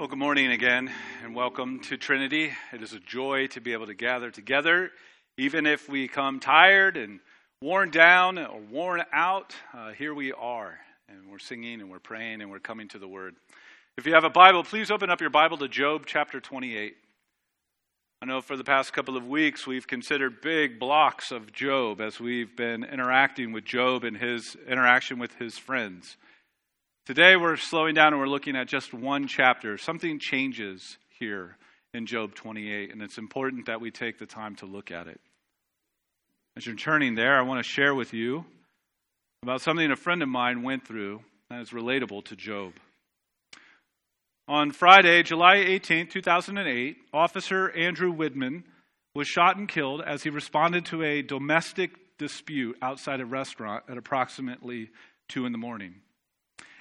Well, good morning again, and welcome to Trinity. It is a joy to be able to gather together, even if we come tired and worn down or worn out. Uh, here we are, and we're singing and we're praying and we're coming to the Word. If you have a Bible, please open up your Bible to Job chapter 28. I know for the past couple of weeks we've considered big blocks of Job as we've been interacting with Job and his interaction with his friends. Today we're slowing down and we're looking at just one chapter. Something changes here in Job 28, and it's important that we take the time to look at it. As you're turning there, I want to share with you about something a friend of mine went through that is relatable to Job. On Friday, July 18, 2008, Officer Andrew Widman was shot and killed as he responded to a domestic dispute outside a restaurant at approximately 2 in the morning.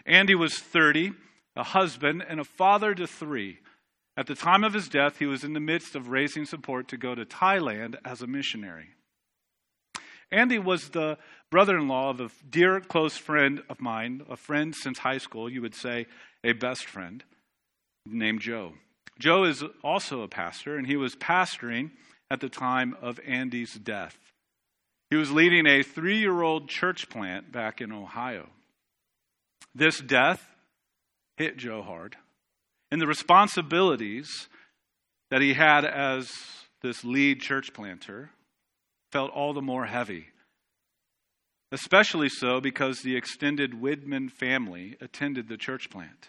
Andy was 30, a husband, and a father to three. At the time of his death, he was in the midst of raising support to go to Thailand as a missionary. Andy was the brother in law of a dear, close friend of mine, a friend since high school, you would say a best friend, named Joe. Joe is also a pastor, and he was pastoring at the time of Andy's death. He was leading a three year old church plant back in Ohio. This death hit Joe hard. And the responsibilities that he had as this lead church planter felt all the more heavy. Especially so because the extended Widman family attended the church plant.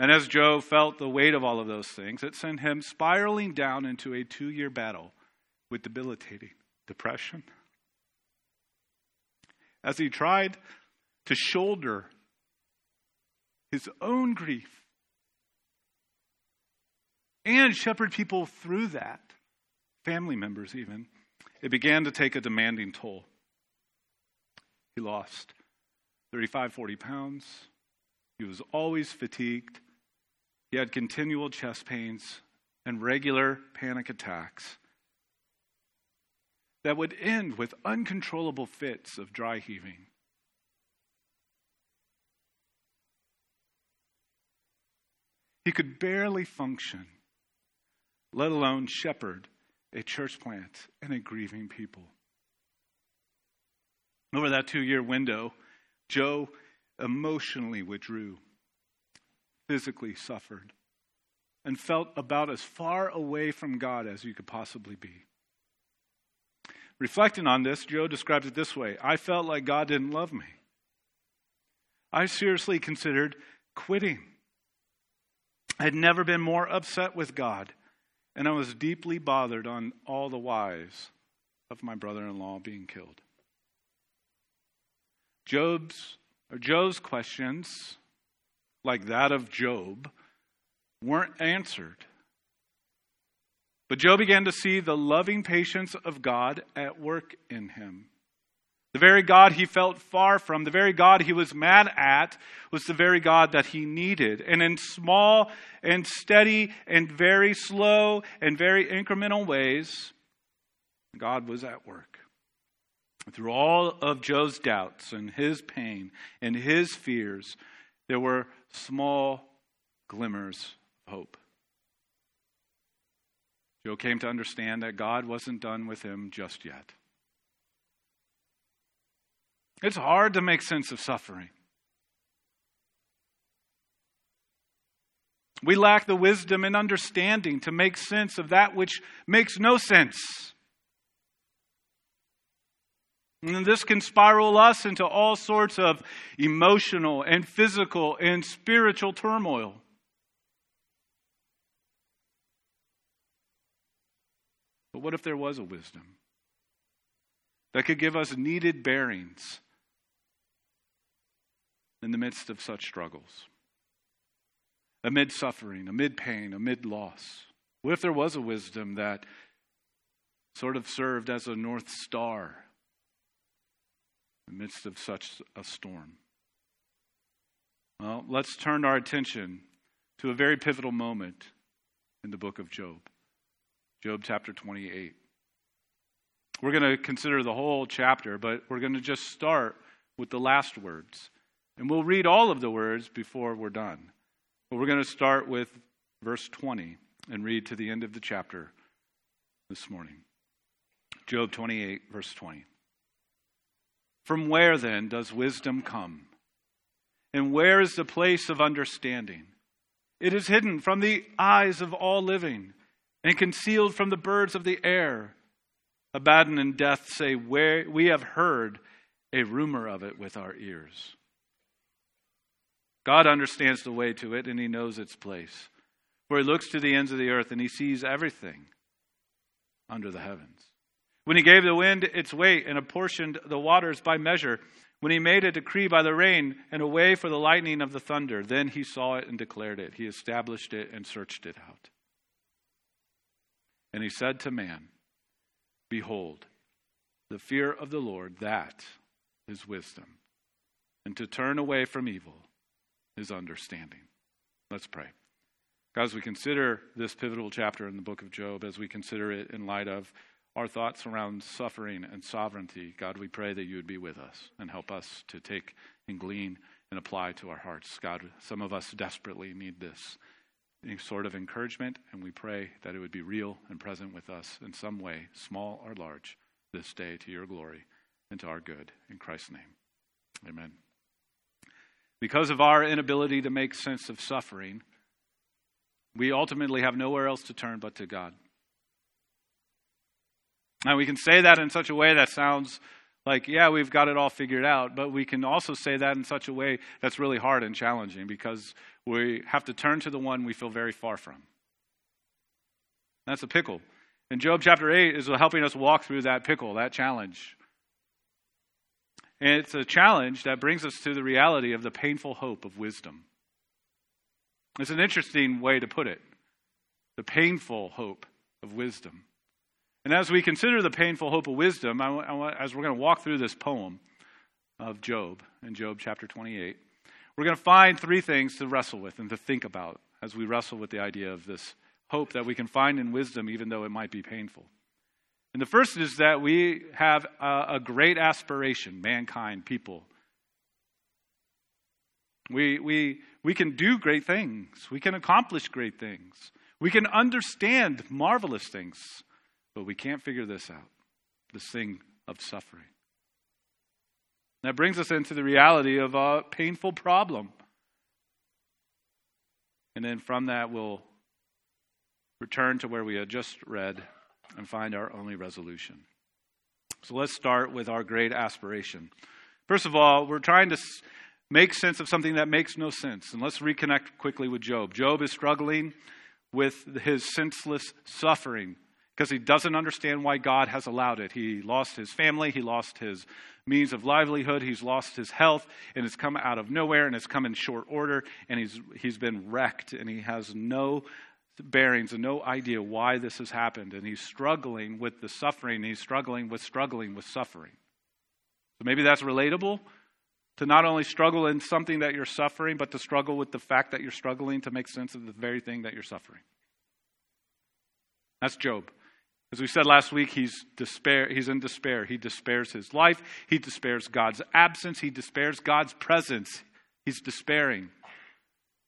And as Joe felt the weight of all of those things, it sent him spiraling down into a two year battle with debilitating depression. As he tried to shoulder his own grief, and shepherd people through that, family members even, it began to take a demanding toll. He lost 35, 40 pounds. He was always fatigued. He had continual chest pains and regular panic attacks that would end with uncontrollable fits of dry heaving. He could barely function, let alone shepherd a church plant and a grieving people. Over that two year window, Joe emotionally withdrew, physically suffered, and felt about as far away from God as you could possibly be. Reflecting on this, Joe describes it this way I felt like God didn't love me. I seriously considered quitting. I had never been more upset with God, and I was deeply bothered on all the whys of my brother in law being killed. Job's or Joe's questions, like that of Job, weren't answered. But Joe began to see the loving patience of God at work in him. The very God he felt far from, the very God he was mad at, was the very God that he needed. And in small and steady and very slow and very incremental ways, God was at work. Through all of Joe's doubts and his pain and his fears, there were small glimmers of hope. Joe came to understand that God wasn't done with him just yet. It's hard to make sense of suffering. We lack the wisdom and understanding to make sense of that which makes no sense. And this can spiral us into all sorts of emotional and physical and spiritual turmoil. But what if there was a wisdom that could give us needed bearings in the midst of such struggles, amid suffering, amid pain, amid loss? What if there was a wisdom that sort of served as a North Star in the midst of such a storm? Well, let's turn our attention to a very pivotal moment in the book of Job. Job chapter 28. We're going to consider the whole chapter, but we're going to just start with the last words. And we'll read all of the words before we're done. But we're going to start with verse 20 and read to the end of the chapter this morning. Job 28, verse 20. From where then does wisdom come? And where is the place of understanding? It is hidden from the eyes of all living and concealed from the birds of the air. Abaddon and death say, Where We have heard a rumor of it with our ears. God understands the way to it and he knows its place. For he looks to the ends of the earth and he sees everything under the heavens. When he gave the wind its weight and apportioned the waters by measure, when he made a decree by the rain and a way for the lightning of the thunder, then he saw it and declared it. He established it and searched it out. And he said to man, Behold, the fear of the Lord, that is wisdom, and to turn away from evil is understanding. Let's pray. God, as we consider this pivotal chapter in the book of Job, as we consider it in light of our thoughts around suffering and sovereignty, God, we pray that you would be with us and help us to take and glean and apply to our hearts. God, some of us desperately need this sort of encouragement, and we pray that it would be real and present with us in some way, small or large, this day to your glory and to our good. In Christ's name, amen. Because of our inability to make sense of suffering, we ultimately have nowhere else to turn but to God. And we can say that in such a way that sounds like, yeah, we've got it all figured out, but we can also say that in such a way that's really hard and challenging because we have to turn to the one we feel very far from. That's a pickle. And Job chapter 8 is helping us walk through that pickle, that challenge. And it's a challenge that brings us to the reality of the painful hope of wisdom. It's an interesting way to put it the painful hope of wisdom. And as we consider the painful hope of wisdom, I, I, as we're going to walk through this poem of Job in Job chapter 28, we're going to find three things to wrestle with and to think about as we wrestle with the idea of this hope that we can find in wisdom, even though it might be painful. And the first is that we have a, a great aspiration, mankind, people. We, we, we can do great things, we can accomplish great things, we can understand marvelous things, but we can't figure this out this thing of suffering. That brings us into the reality of a painful problem. And then from that, we'll return to where we had just read and find our only resolution. So let's start with our great aspiration. First of all, we're trying to make sense of something that makes no sense. And let's reconnect quickly with Job. Job is struggling with his senseless suffering because he doesn't understand why God has allowed it. He lost his family, he lost his means of livelihood, he's lost his health, and it's come out of nowhere and it's come in short order, and he's, he's been wrecked, and he has no bearings and no idea why this has happened. And he's struggling with the suffering. He's struggling with struggling with suffering. So maybe that's relatable to not only struggle in something that you're suffering, but to struggle with the fact that you're struggling to make sense of the very thing that you're suffering. That's Job. As we said last week, he's despair, he's in despair. He despairs his life, he despairs God's absence, he despairs God's presence. He's despairing.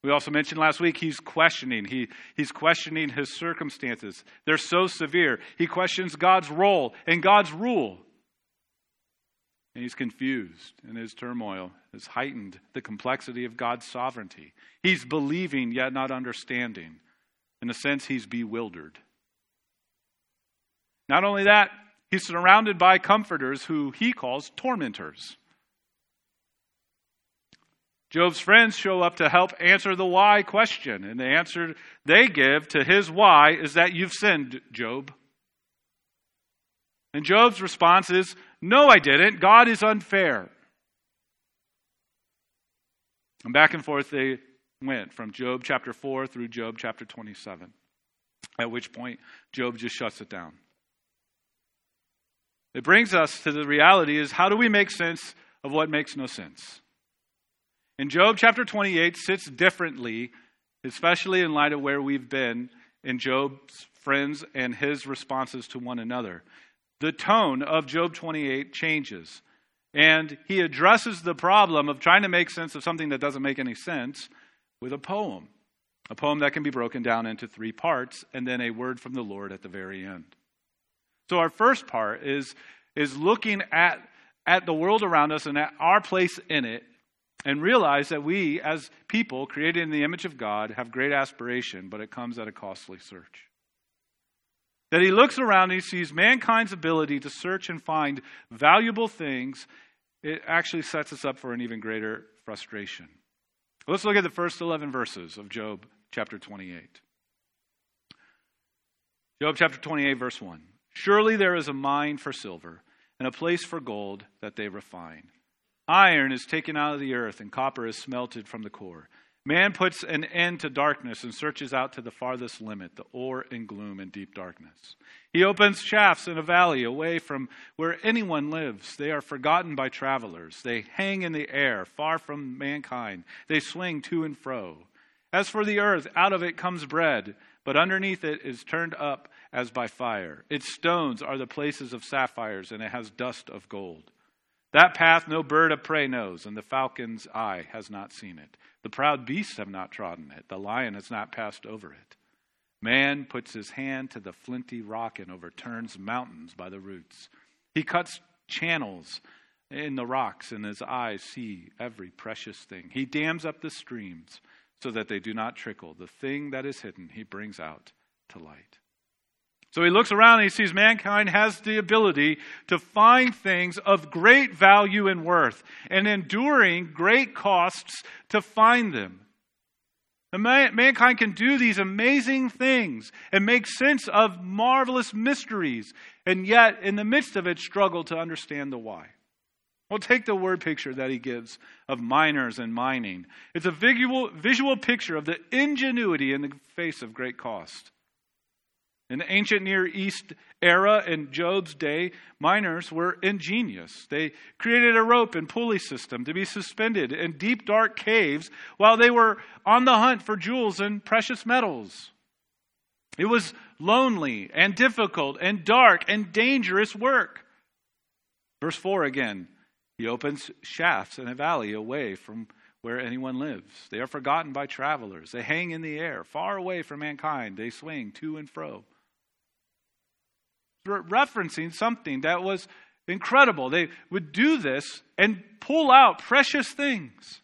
We also mentioned last week he's questioning. He, he's questioning his circumstances. They're so severe. He questions God's role and God's rule. And he's confused, and his turmoil has heightened the complexity of God's sovereignty. He's believing yet not understanding. In a sense, he's bewildered. Not only that, he's surrounded by comforters who he calls tormentors. Job's friends show up to help answer the why question, and the answer they give to his why is that you've sinned, Job. And Job's response is, No, I didn't. God is unfair. And back and forth they went from Job chapter 4 through Job chapter 27, at which point Job just shuts it down. It brings us to the reality is how do we make sense of what makes no sense? And Job chapter 28 sits differently, especially in light of where we've been in Job's friends and his responses to one another. The tone of Job 28 changes. And he addresses the problem of trying to make sense of something that doesn't make any sense with a poem. A poem that can be broken down into three parts, and then a word from the Lord at the very end. So, our first part is, is looking at, at the world around us and at our place in it, and realize that we, as people created in the image of God, have great aspiration, but it comes at a costly search. That he looks around and he sees mankind's ability to search and find valuable things, it actually sets us up for an even greater frustration. Let's look at the first 11 verses of Job chapter 28. Job chapter 28, verse 1. Surely there is a mine for silver and a place for gold that they refine. Iron is taken out of the earth and copper is smelted from the core. Man puts an end to darkness and searches out to the farthest limit, the ore in gloom and deep darkness. He opens shafts in a valley away from where anyone lives. They are forgotten by travelers. They hang in the air, far from mankind. They swing to and fro. As for the earth, out of it comes bread, but underneath it is turned up as by fire. Its stones are the places of sapphires, and it has dust of gold. That path no bird of prey knows, and the falcon's eye has not seen it. The proud beasts have not trodden it, the lion has not passed over it. Man puts his hand to the flinty rock and overturns mountains by the roots. He cuts channels in the rocks, and his eyes see every precious thing. He dams up the streams so that they do not trickle. The thing that is hidden, he brings out to light. So he looks around and he sees mankind has the ability to find things of great value and worth and enduring great costs to find them. And man, mankind can do these amazing things and make sense of marvelous mysteries, and yet, in the midst of it, struggle to understand the why. Well, take the word picture that he gives of miners and mining. It's a visual picture of the ingenuity in the face of great cost. In the ancient Near East era, in Job's day, miners were ingenious. They created a rope and pulley system to be suspended in deep, dark caves while they were on the hunt for jewels and precious metals. It was lonely and difficult and dark and dangerous work. Verse 4 again He opens shafts in a valley away from where anyone lives. They are forgotten by travelers. They hang in the air, far away from mankind. They swing to and fro referencing something that was incredible. They would do this and pull out precious things.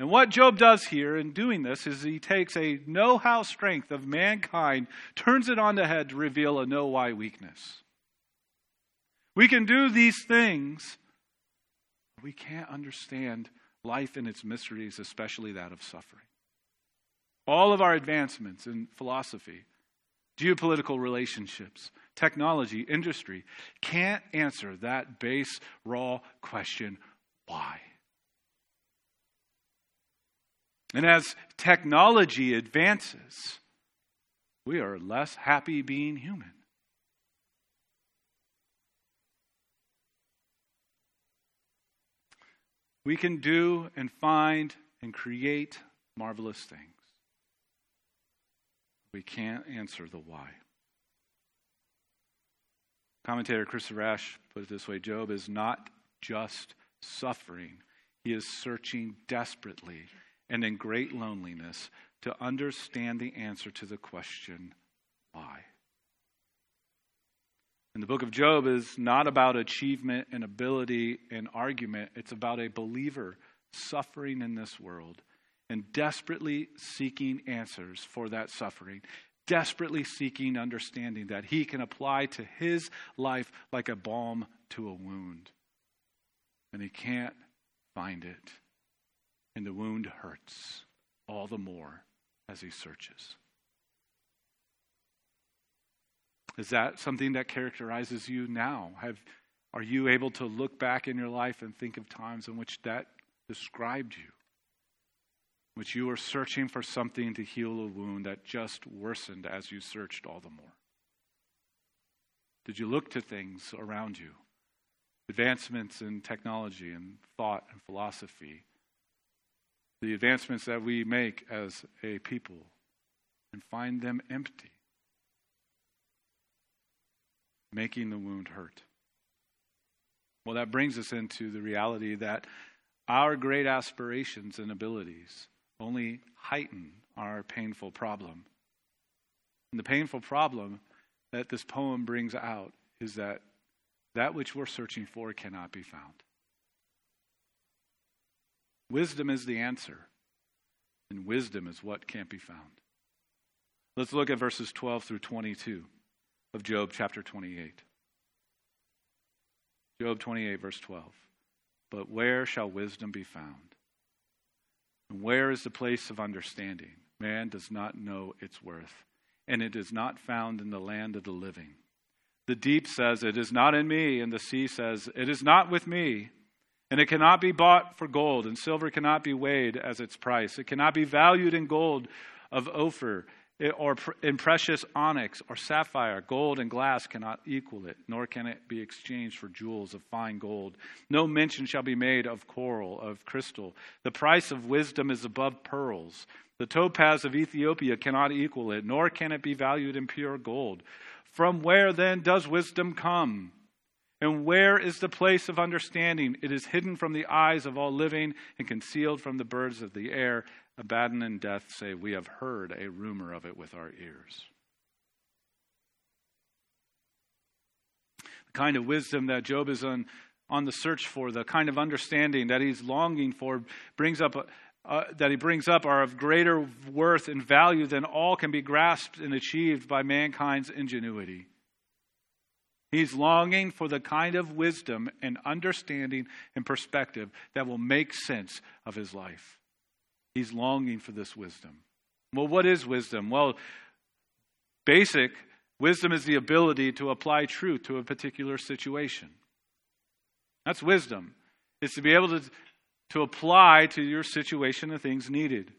And what Job does here in doing this is he takes a know how strength of mankind, turns it on the head to reveal a know why weakness. We can do these things, we can't understand life and its mysteries, especially that of suffering. All of our advancements in philosophy, geopolitical relationships, technology, industry, can't answer that base, raw question why? And as technology advances, we are less happy being human. We can do and find and create marvelous things we can't answer the why. Commentator Chris Ash put it this way Job is not just suffering, he is searching desperately and in great loneliness to understand the answer to the question, why? And the book of Job is not about achievement and ability and argument, it's about a believer suffering in this world and desperately seeking answers for that suffering, desperately seeking understanding that he can apply to his life like a balm to a wound. And he can't find it. And the wound hurts all the more as he searches. Is that something that characterizes you now? Have, are you able to look back in your life and think of times in which that described you? Which you were searching for something to heal a wound that just worsened as you searched all the more? Did you look to things around you? Advancements in technology and thought and philosophy, the advancements that we make as a people, and find them empty, making the wound hurt. Well, that brings us into the reality that our great aspirations and abilities only heighten our painful problem. And the painful problem that this poem brings out is that that which we're searching for cannot be found. Wisdom is the answer, and wisdom is what can't be found. Let's look at verses 12 through 22 of Job chapter 28. Job 28, verse 12. But where shall wisdom be found? And where is the place of understanding? Man does not know its worth, and it is not found in the land of the living. The deep says, It is not in me, and the sea says, It is not with me. And it cannot be bought for gold, and silver cannot be weighed as its price. It cannot be valued in gold of Ophir, or in precious onyx or sapphire. Gold and glass cannot equal it, nor can it be exchanged for jewels of fine gold. No mention shall be made of coral, of crystal. The price of wisdom is above pearls. The topaz of Ethiopia cannot equal it, nor can it be valued in pure gold. From where then does wisdom come? And where is the place of understanding? It is hidden from the eyes of all living and concealed from the birds of the air. Abaddon and death say, We have heard a rumor of it with our ears. The kind of wisdom that Job is on, on the search for, the kind of understanding that he's longing for, brings up uh, that he brings up are of greater worth and value than all can be grasped and achieved by mankind's ingenuity. He's longing for the kind of wisdom and understanding and perspective that will make sense of his life. He's longing for this wisdom. Well, what is wisdom? Well, basic wisdom is the ability to apply truth to a particular situation. That's wisdom. It's to be able to to apply to your situation the things needed.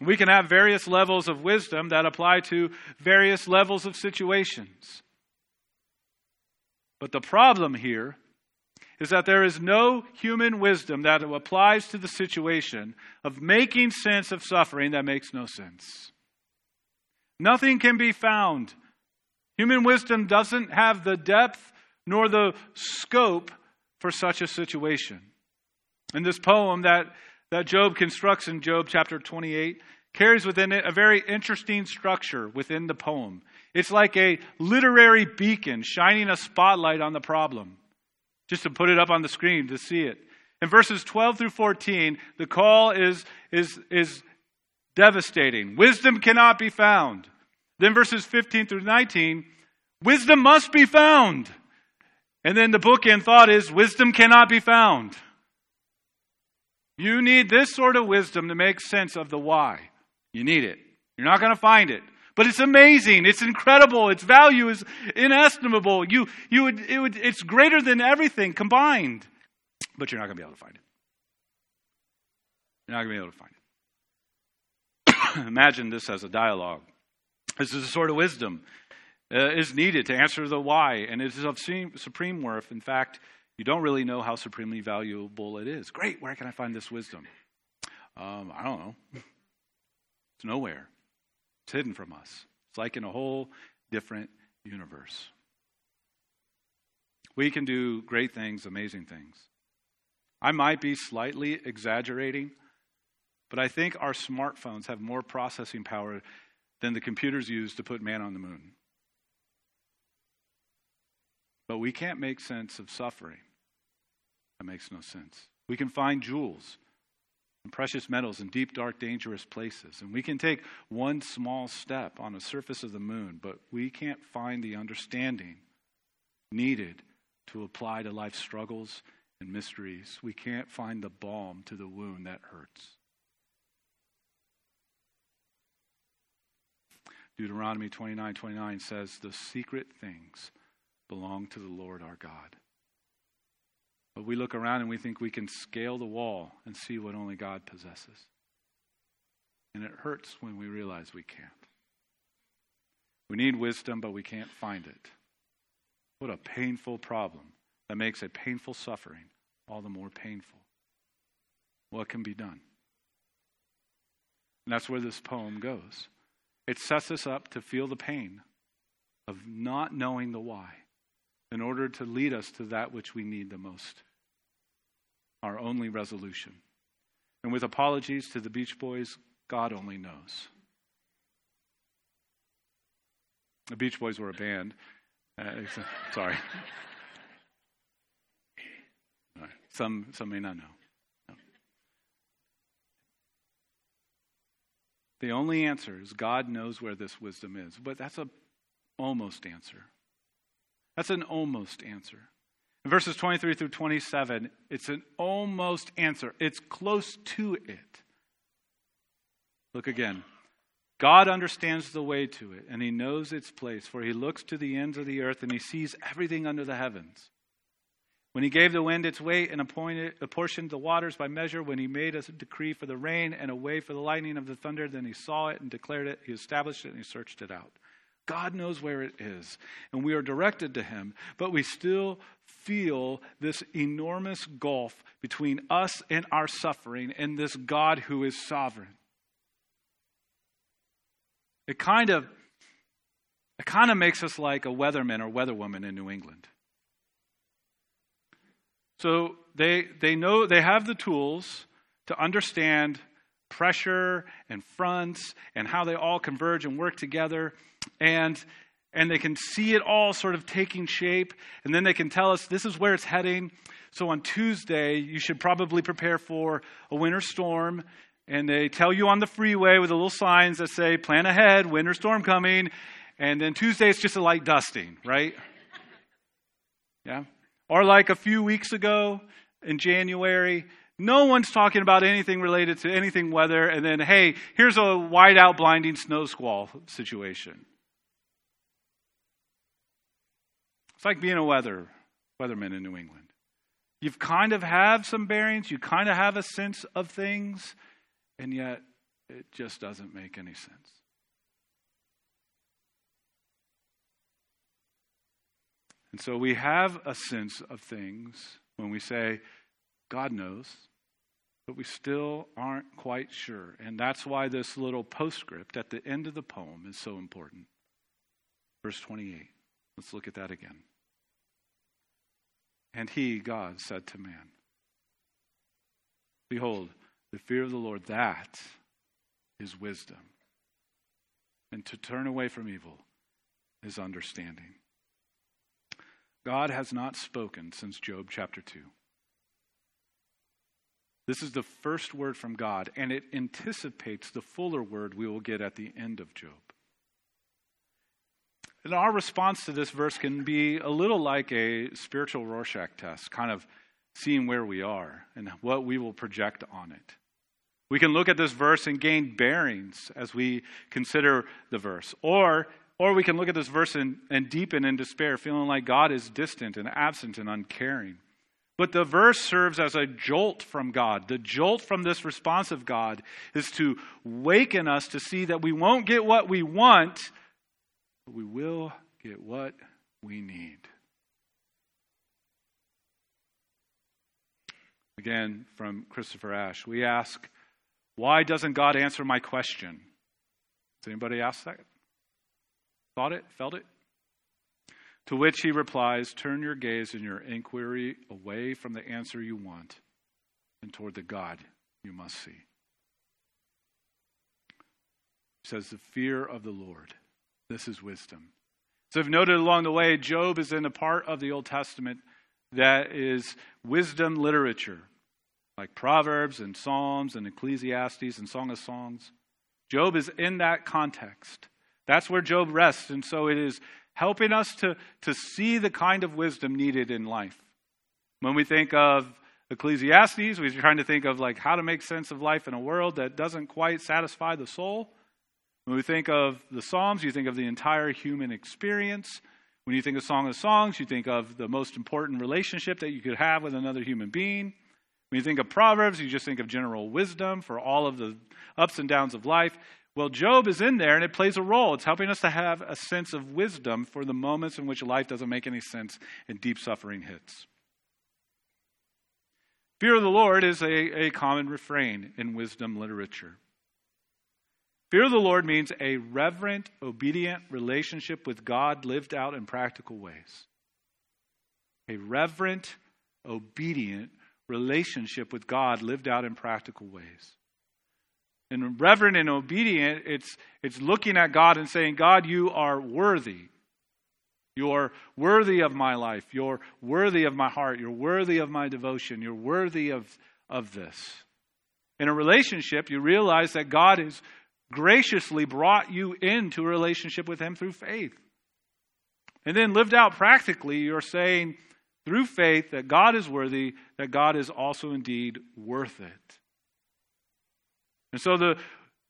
We can have various levels of wisdom that apply to various levels of situations. But the problem here is that there is no human wisdom that applies to the situation of making sense of suffering that makes no sense. Nothing can be found. Human wisdom doesn't have the depth nor the scope for such a situation. And this poem that, that Job constructs in Job chapter 28 carries within it a very interesting structure within the poem. It's like a literary beacon shining a spotlight on the problem. Just to put it up on the screen to see it. In verses 12 through 14, the call is, is, is devastating. Wisdom cannot be found. Then verses 15 through 19, wisdom must be found. And then the bookend thought is wisdom cannot be found. You need this sort of wisdom to make sense of the why. You need it. You're not going to find it. But it's amazing. It's incredible. Its value is inestimable. You, you would, it would, it's greater than everything combined. But you're not going to be able to find it. You're not going to be able to find it. Imagine this as a dialogue. This is the sort of wisdom uh, is needed to answer the why, and it is of supreme worth. In fact, you don't really know how supremely valuable it is. Great, where can I find this wisdom? Um, I don't know. It's nowhere. It's hidden from us. It's like in a whole different universe. We can do great things, amazing things. I might be slightly exaggerating, but I think our smartphones have more processing power than the computers used to put man on the moon. But we can't make sense of suffering. That makes no sense. We can find jewels and precious metals in deep, dark, dangerous places. And we can take one small step on the surface of the moon, but we can't find the understanding needed to apply to life's struggles and mysteries. We can't find the balm to the wound that hurts. Deuteronomy 29 29 says, The secret things belong to the Lord our God. But we look around and we think we can scale the wall and see what only God possesses. And it hurts when we realize we can't. We need wisdom, but we can't find it. What a painful problem that makes a painful suffering all the more painful. What can be done? And that's where this poem goes. It sets us up to feel the pain of not knowing the why in order to lead us to that which we need the most our only resolution. And with apologies to the Beach Boys, God only knows. The Beach Boys were a band. Uh, sorry. Some, some may not know. No. The only answer is God knows where this wisdom is. But that's a almost answer. That's an almost answer. In verses 23 through 27, it's an almost answer. It's close to it. Look again. God understands the way to it, and he knows its place, for he looks to the ends of the earth and he sees everything under the heavens. When he gave the wind its weight and appointed, apportioned the waters by measure, when he made a decree for the rain and a way for the lightning of the thunder, then he saw it and declared it, he established it, and he searched it out. God knows where it is, and we are directed to him, but we still feel this enormous gulf between us and our suffering and this God who is sovereign. It kind of it kind of makes us like a weatherman or weatherwoman in New England. So they they know they have the tools to understand pressure and fronts and how they all converge and work together and and they can see it all sort of taking shape and then they can tell us this is where it's heading so on tuesday you should probably prepare for a winter storm and they tell you on the freeway with the little signs that say, plan ahead, winter storm coming. And then Tuesday it's just a light dusting, right? Yeah. Or like a few weeks ago in January, no one's talking about anything related to anything weather. And then, hey, here's a whiteout blinding snow squall situation. It's like being a weather weatherman in New England. You've kind of have some bearings, you kind of have a sense of things, and yet, it just doesn't make any sense. And so we have a sense of things when we say, God knows, but we still aren't quite sure. And that's why this little postscript at the end of the poem is so important. Verse 28. Let's look at that again. And he, God, said to man, Behold, the fear of the Lord, that is wisdom. And to turn away from evil is understanding. God has not spoken since Job chapter 2. This is the first word from God, and it anticipates the fuller word we will get at the end of Job. And our response to this verse can be a little like a spiritual Rorschach test, kind of seeing where we are and what we will project on it. We can look at this verse and gain bearings as we consider the verse. Or, or we can look at this verse and, and deepen in despair, feeling like God is distant and absent and uncaring. But the verse serves as a jolt from God. The jolt from this response of God is to waken us to see that we won't get what we want, but we will get what we need. Again, from Christopher Ash, we ask, why doesn't God answer my question? Has anybody asked that? Thought it? Felt it? To which he replies, Turn your gaze and your inquiry away from the answer you want and toward the God you must see. He says, The fear of the Lord. This is wisdom. So, I've noted along the way, Job is in a part of the Old Testament that is wisdom literature like Proverbs and Psalms and Ecclesiastes and Song of Songs. Job is in that context. That's where Job rests. And so it is helping us to, to see the kind of wisdom needed in life. When we think of Ecclesiastes, we're trying to think of like how to make sense of life in a world that doesn't quite satisfy the soul. When we think of the Psalms, you think of the entire human experience. When you think of Song of Songs, you think of the most important relationship that you could have with another human being. When you think of Proverbs, you just think of general wisdom for all of the ups and downs of life. Well, Job is in there and it plays a role. It's helping us to have a sense of wisdom for the moments in which life doesn't make any sense and deep suffering hits. Fear of the Lord is a, a common refrain in wisdom literature. Fear of the Lord means a reverent, obedient relationship with God lived out in practical ways. A reverent, obedient relationship with God lived out in practical ways. And reverent and obedient, it's, it's looking at God and saying, God, you are worthy. You're worthy of my life. You're worthy of my heart. You're worthy of my devotion. You're worthy of, of this. In a relationship, you realize that God has graciously brought you into a relationship with Him through faith. And then lived out practically, you're saying through faith that God is worthy, that God is also indeed worth it. And so the,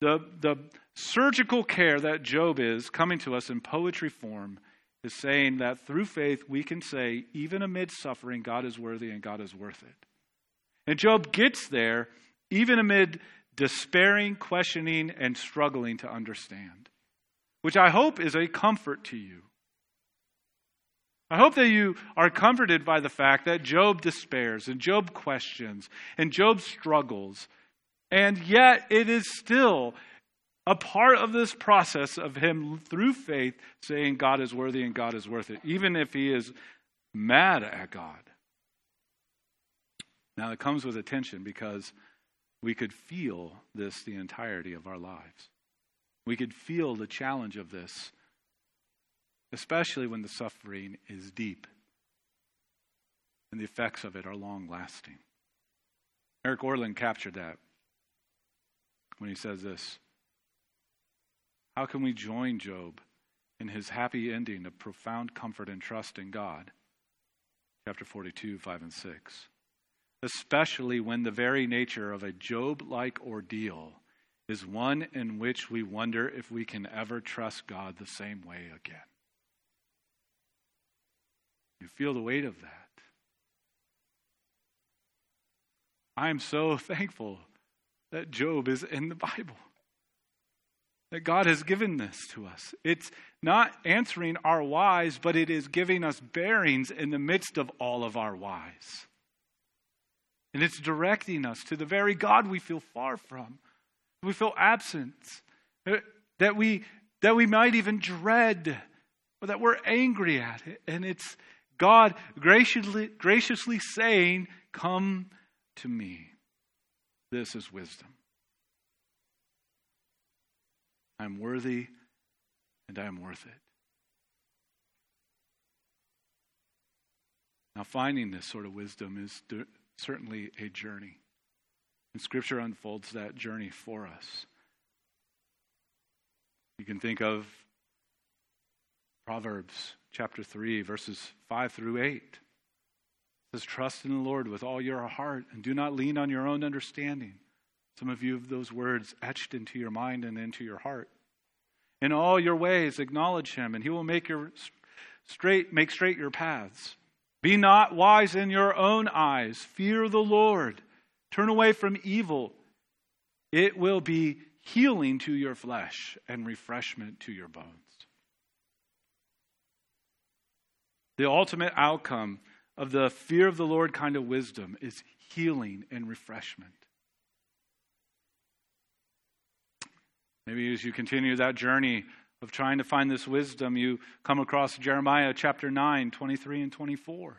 the, the surgical care that Job is coming to us in poetry form is saying that through faith we can say, even amid suffering, God is worthy and God is worth it. And Job gets there even amid despairing, questioning, and struggling to understand, which I hope is a comfort to you. I hope that you are comforted by the fact that Job despairs and Job questions and Job struggles, and yet it is still a part of this process of him through faith saying God is worthy and God is worth it, even if he is mad at God. Now, it comes with attention because we could feel this the entirety of our lives. We could feel the challenge of this, especially when the suffering is deep and the effects of it are long lasting. Eric Ortlund captured that when he says this How can we join Job in his happy ending of profound comfort and trust in God? Chapter 42, 5 and 6 especially when the very nature of a Job like ordeal is one in which we wonder if we can ever trust God the same way again. You feel the weight of that. I am so thankful that Job is in the Bible. That God has given this to us. It's not answering our whys, but it is giving us bearings in the midst of all of our whys. And it's directing us to the very God we feel far from, we feel absent, uh, that we, that we might even dread, or that we're angry at it. And it's God graciously, graciously saying, Come to me. This is wisdom. I'm worthy and I am worth it. Now, finding this sort of wisdom is certainly a journey. And Scripture unfolds that journey for us. You can think of Proverbs chapter 3, verses 5 through 8. It says, Trust in the Lord with all your heart and do not lean on your own understanding. Some of you have those words etched into your mind and into your heart. In all your ways acknowledge him, and he will make your straight make straight your paths. Be not wise in your own eyes. Fear the Lord. Turn away from evil. It will be healing to your flesh and refreshment to your bones. The ultimate outcome of the fear of the Lord kind of wisdom is healing and refreshment. Maybe as you continue that journey of trying to find this wisdom, you come across Jeremiah chapter 9, 23 and 24.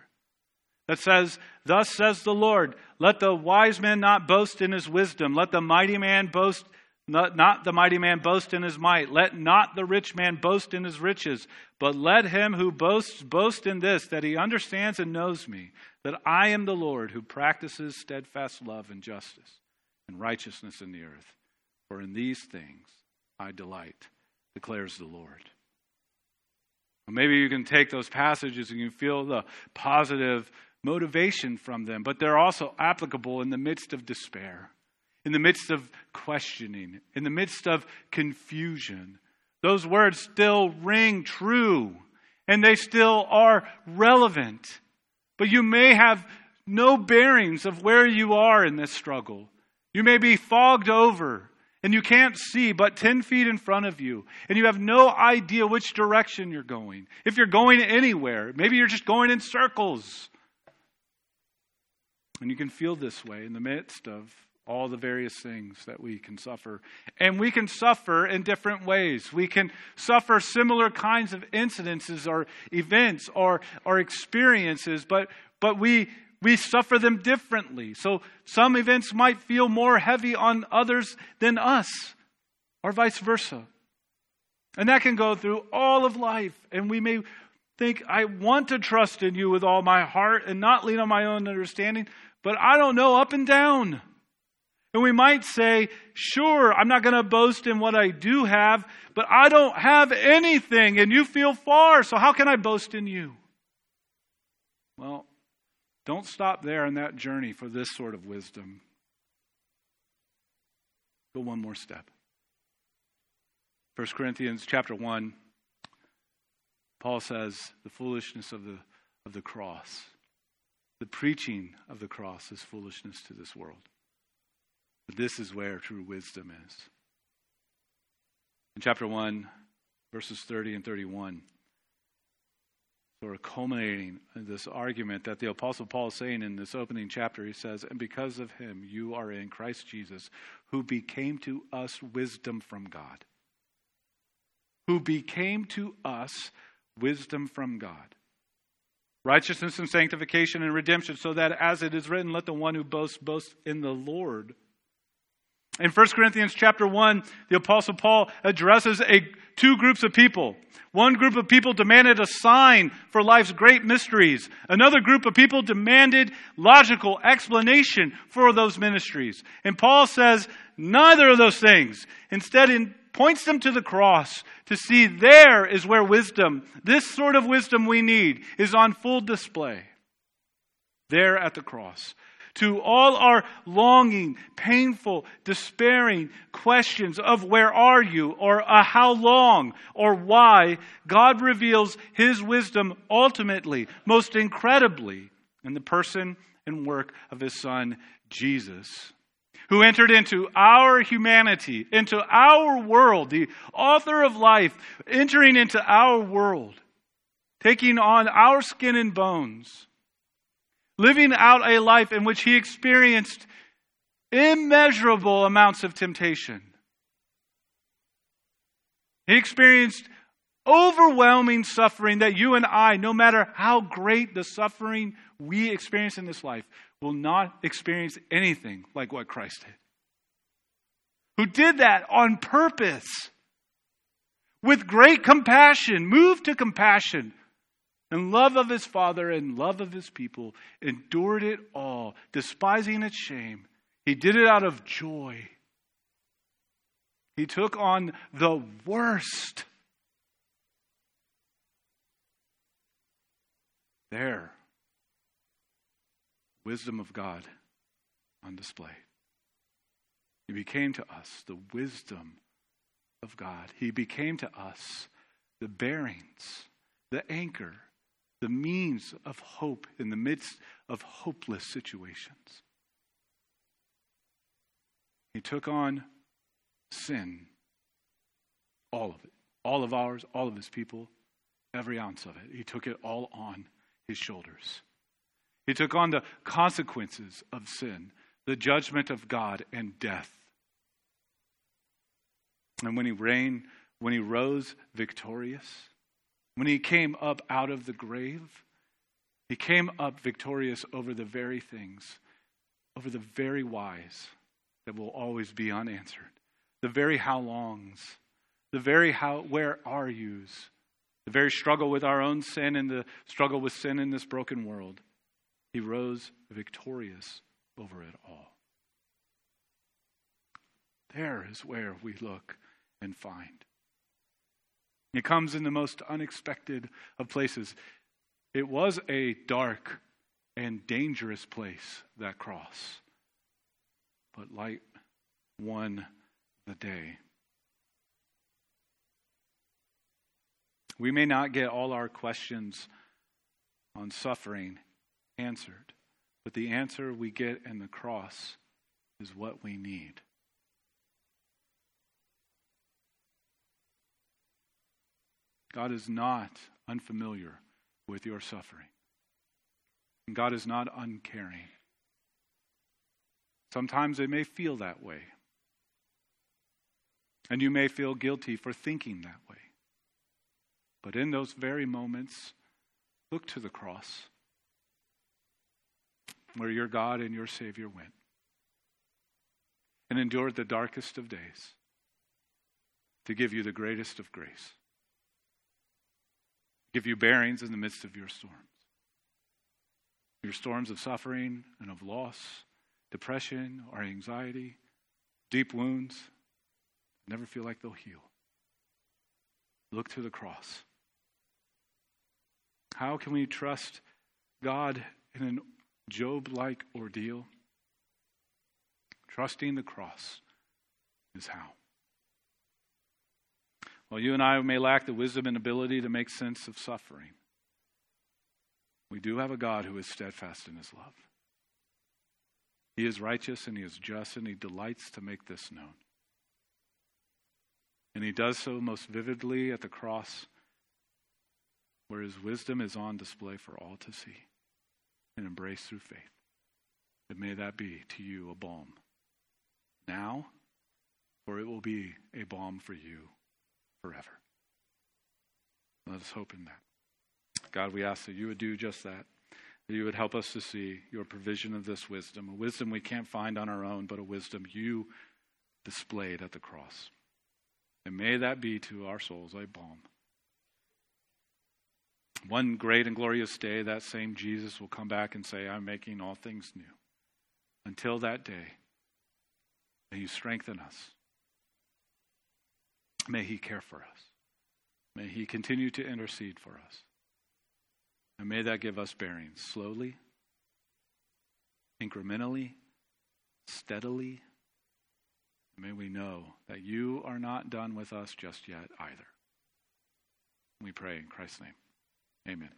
That says, Thus says the Lord, let the wise man not boast in his wisdom, let the mighty man boast, not, not the mighty man boast in his might, let not the rich man boast in his riches, but let him who boasts boast in this, that he understands and knows me, that I am the Lord who practices steadfast love and justice and righteousness in the earth. For in these things I delight declares the Lord. Maybe you can take those passages and you feel the positive motivation from them, but they're also applicable in the midst of despair, in the midst of questioning, in the midst of confusion. Those words still ring true and they still are relevant. But you may have no bearings of where you are in this struggle. You may be fogged over and you can't see but 10 feet in front of you, and you have no idea which direction you're going. If you're going anywhere, maybe you're just going in circles. And you can feel this way in the midst of all the various things that we can suffer. And we can suffer in different ways. We can suffer similar kinds of incidences or events or, or experiences, but, but we, we suffer them differently. So some events might feel more heavy on others than us, or vice versa. And that can go through all of life. And we may think, I want to trust in you with all my heart and not lean on my own understanding, but I don't know up and down. And we might say, sure, I'm not going to boast in what I do have, but I don't have anything and you feel far, so how can I boast in you? Well, don't stop there in that journey for this sort of wisdom. Go one more step. 1 Corinthians chapter 1, Paul says the foolishness of the, of the cross, the preaching of the cross is foolishness to this world. But this is where true wisdom is. In chapter 1, verses 30 and 31, sort of culminating this argument that the Apostle Paul is saying in this opening chapter. He says, And because of him, you are in Christ Jesus, who became to us wisdom from God. Who became to us wisdom from God. Righteousness and sanctification and redemption, so that as it is written, let the one who boasts boast in the Lord. In 1 Corinthians chapter 1, the apostle Paul addresses a, two groups of people. One group of people demanded a sign for life's great mysteries. Another group of people demanded logical explanation for those ministries. And Paul says neither of those things. Instead, he points them to the cross to see there is where wisdom, this sort of wisdom we need, is on full display. There at the cross to all our longing, painful, despairing questions of where are you or uh, how long or why, God reveals His wisdom ultimately, most incredibly, in the person and work of His Son, Jesus. Who entered into our humanity, into our world, the author of life, entering into our world, taking on our skin and bones, living out a life in which he experienced immeasurable amounts of temptation. He experienced overwhelming suffering that you and I, no matter how great the suffering we experience in this life, will not experience anything like what Christ did. Who did that on purpose, with great compassion, moved to compassion, and love of his Father and love of his people, endured it all, despising its shame. He did it out of joy. He took on the worst. There, wisdom of God on display. He became to us the wisdom of God. He became to us the bearings, the anchor the means of hope in the midst of hopeless situations. He took on sin, all of it, all of ours, all of his people, every ounce of it. He took it all on his shoulders. He took on the consequences of sin, the judgment of God, and death. And when he reigned, when he rose victorious, when he came up out of the grave, he came up victorious over the very things, over the very whys that will always be unanswered, the very how longs, the very how, where are yous, the very struggle with our own sin and the struggle with sin in this broken world. He rose victorious over it all. There is where we look and find it comes in the most unexpected of places. It was a dark and dangerous place, that cross. But light won the day. We may not get all our questions on suffering answered, but the answer we get in the cross is what we need. God is not unfamiliar with your suffering. And God is not uncaring. Sometimes it may feel that way. And you may feel guilty for thinking that way. But in those very moments, look to the cross. where your God and your Savior went and endured the darkest of days to give you the greatest of grace, give you bearings in the midst of your storms. Your storms of suffering and of loss, depression or anxiety, deep wounds, never feel like they'll heal. Look to the cross. How can we trust God in a Job like ordeal? Trusting the cross is how. While you and I may lack the wisdom and ability to make sense of suffering, we do have a God who is steadfast in his love. He is righteous and he is just, and he delights to make this known. And he does so most vividly at the cross, where his wisdom is on display for all to see and embrace through faith. And may that be to you a balm now, or it will be a balm for you forever. Let us hope in that. God, we ask that you would do just that, that you would help us to see your provision of this wisdom, a wisdom we can't find on our own, but a wisdom you displayed at the cross. And may that be to our souls a balm. One great and glorious day, that same Jesus will come back and say, I'm making all things new. Until that day, may you strengthen us. May he care for us. May he continue to intercede for us. And may that give us bearings slowly, incrementally, steadily, May we know that you are not done with us just yet either. We pray in Christ's name. Amen.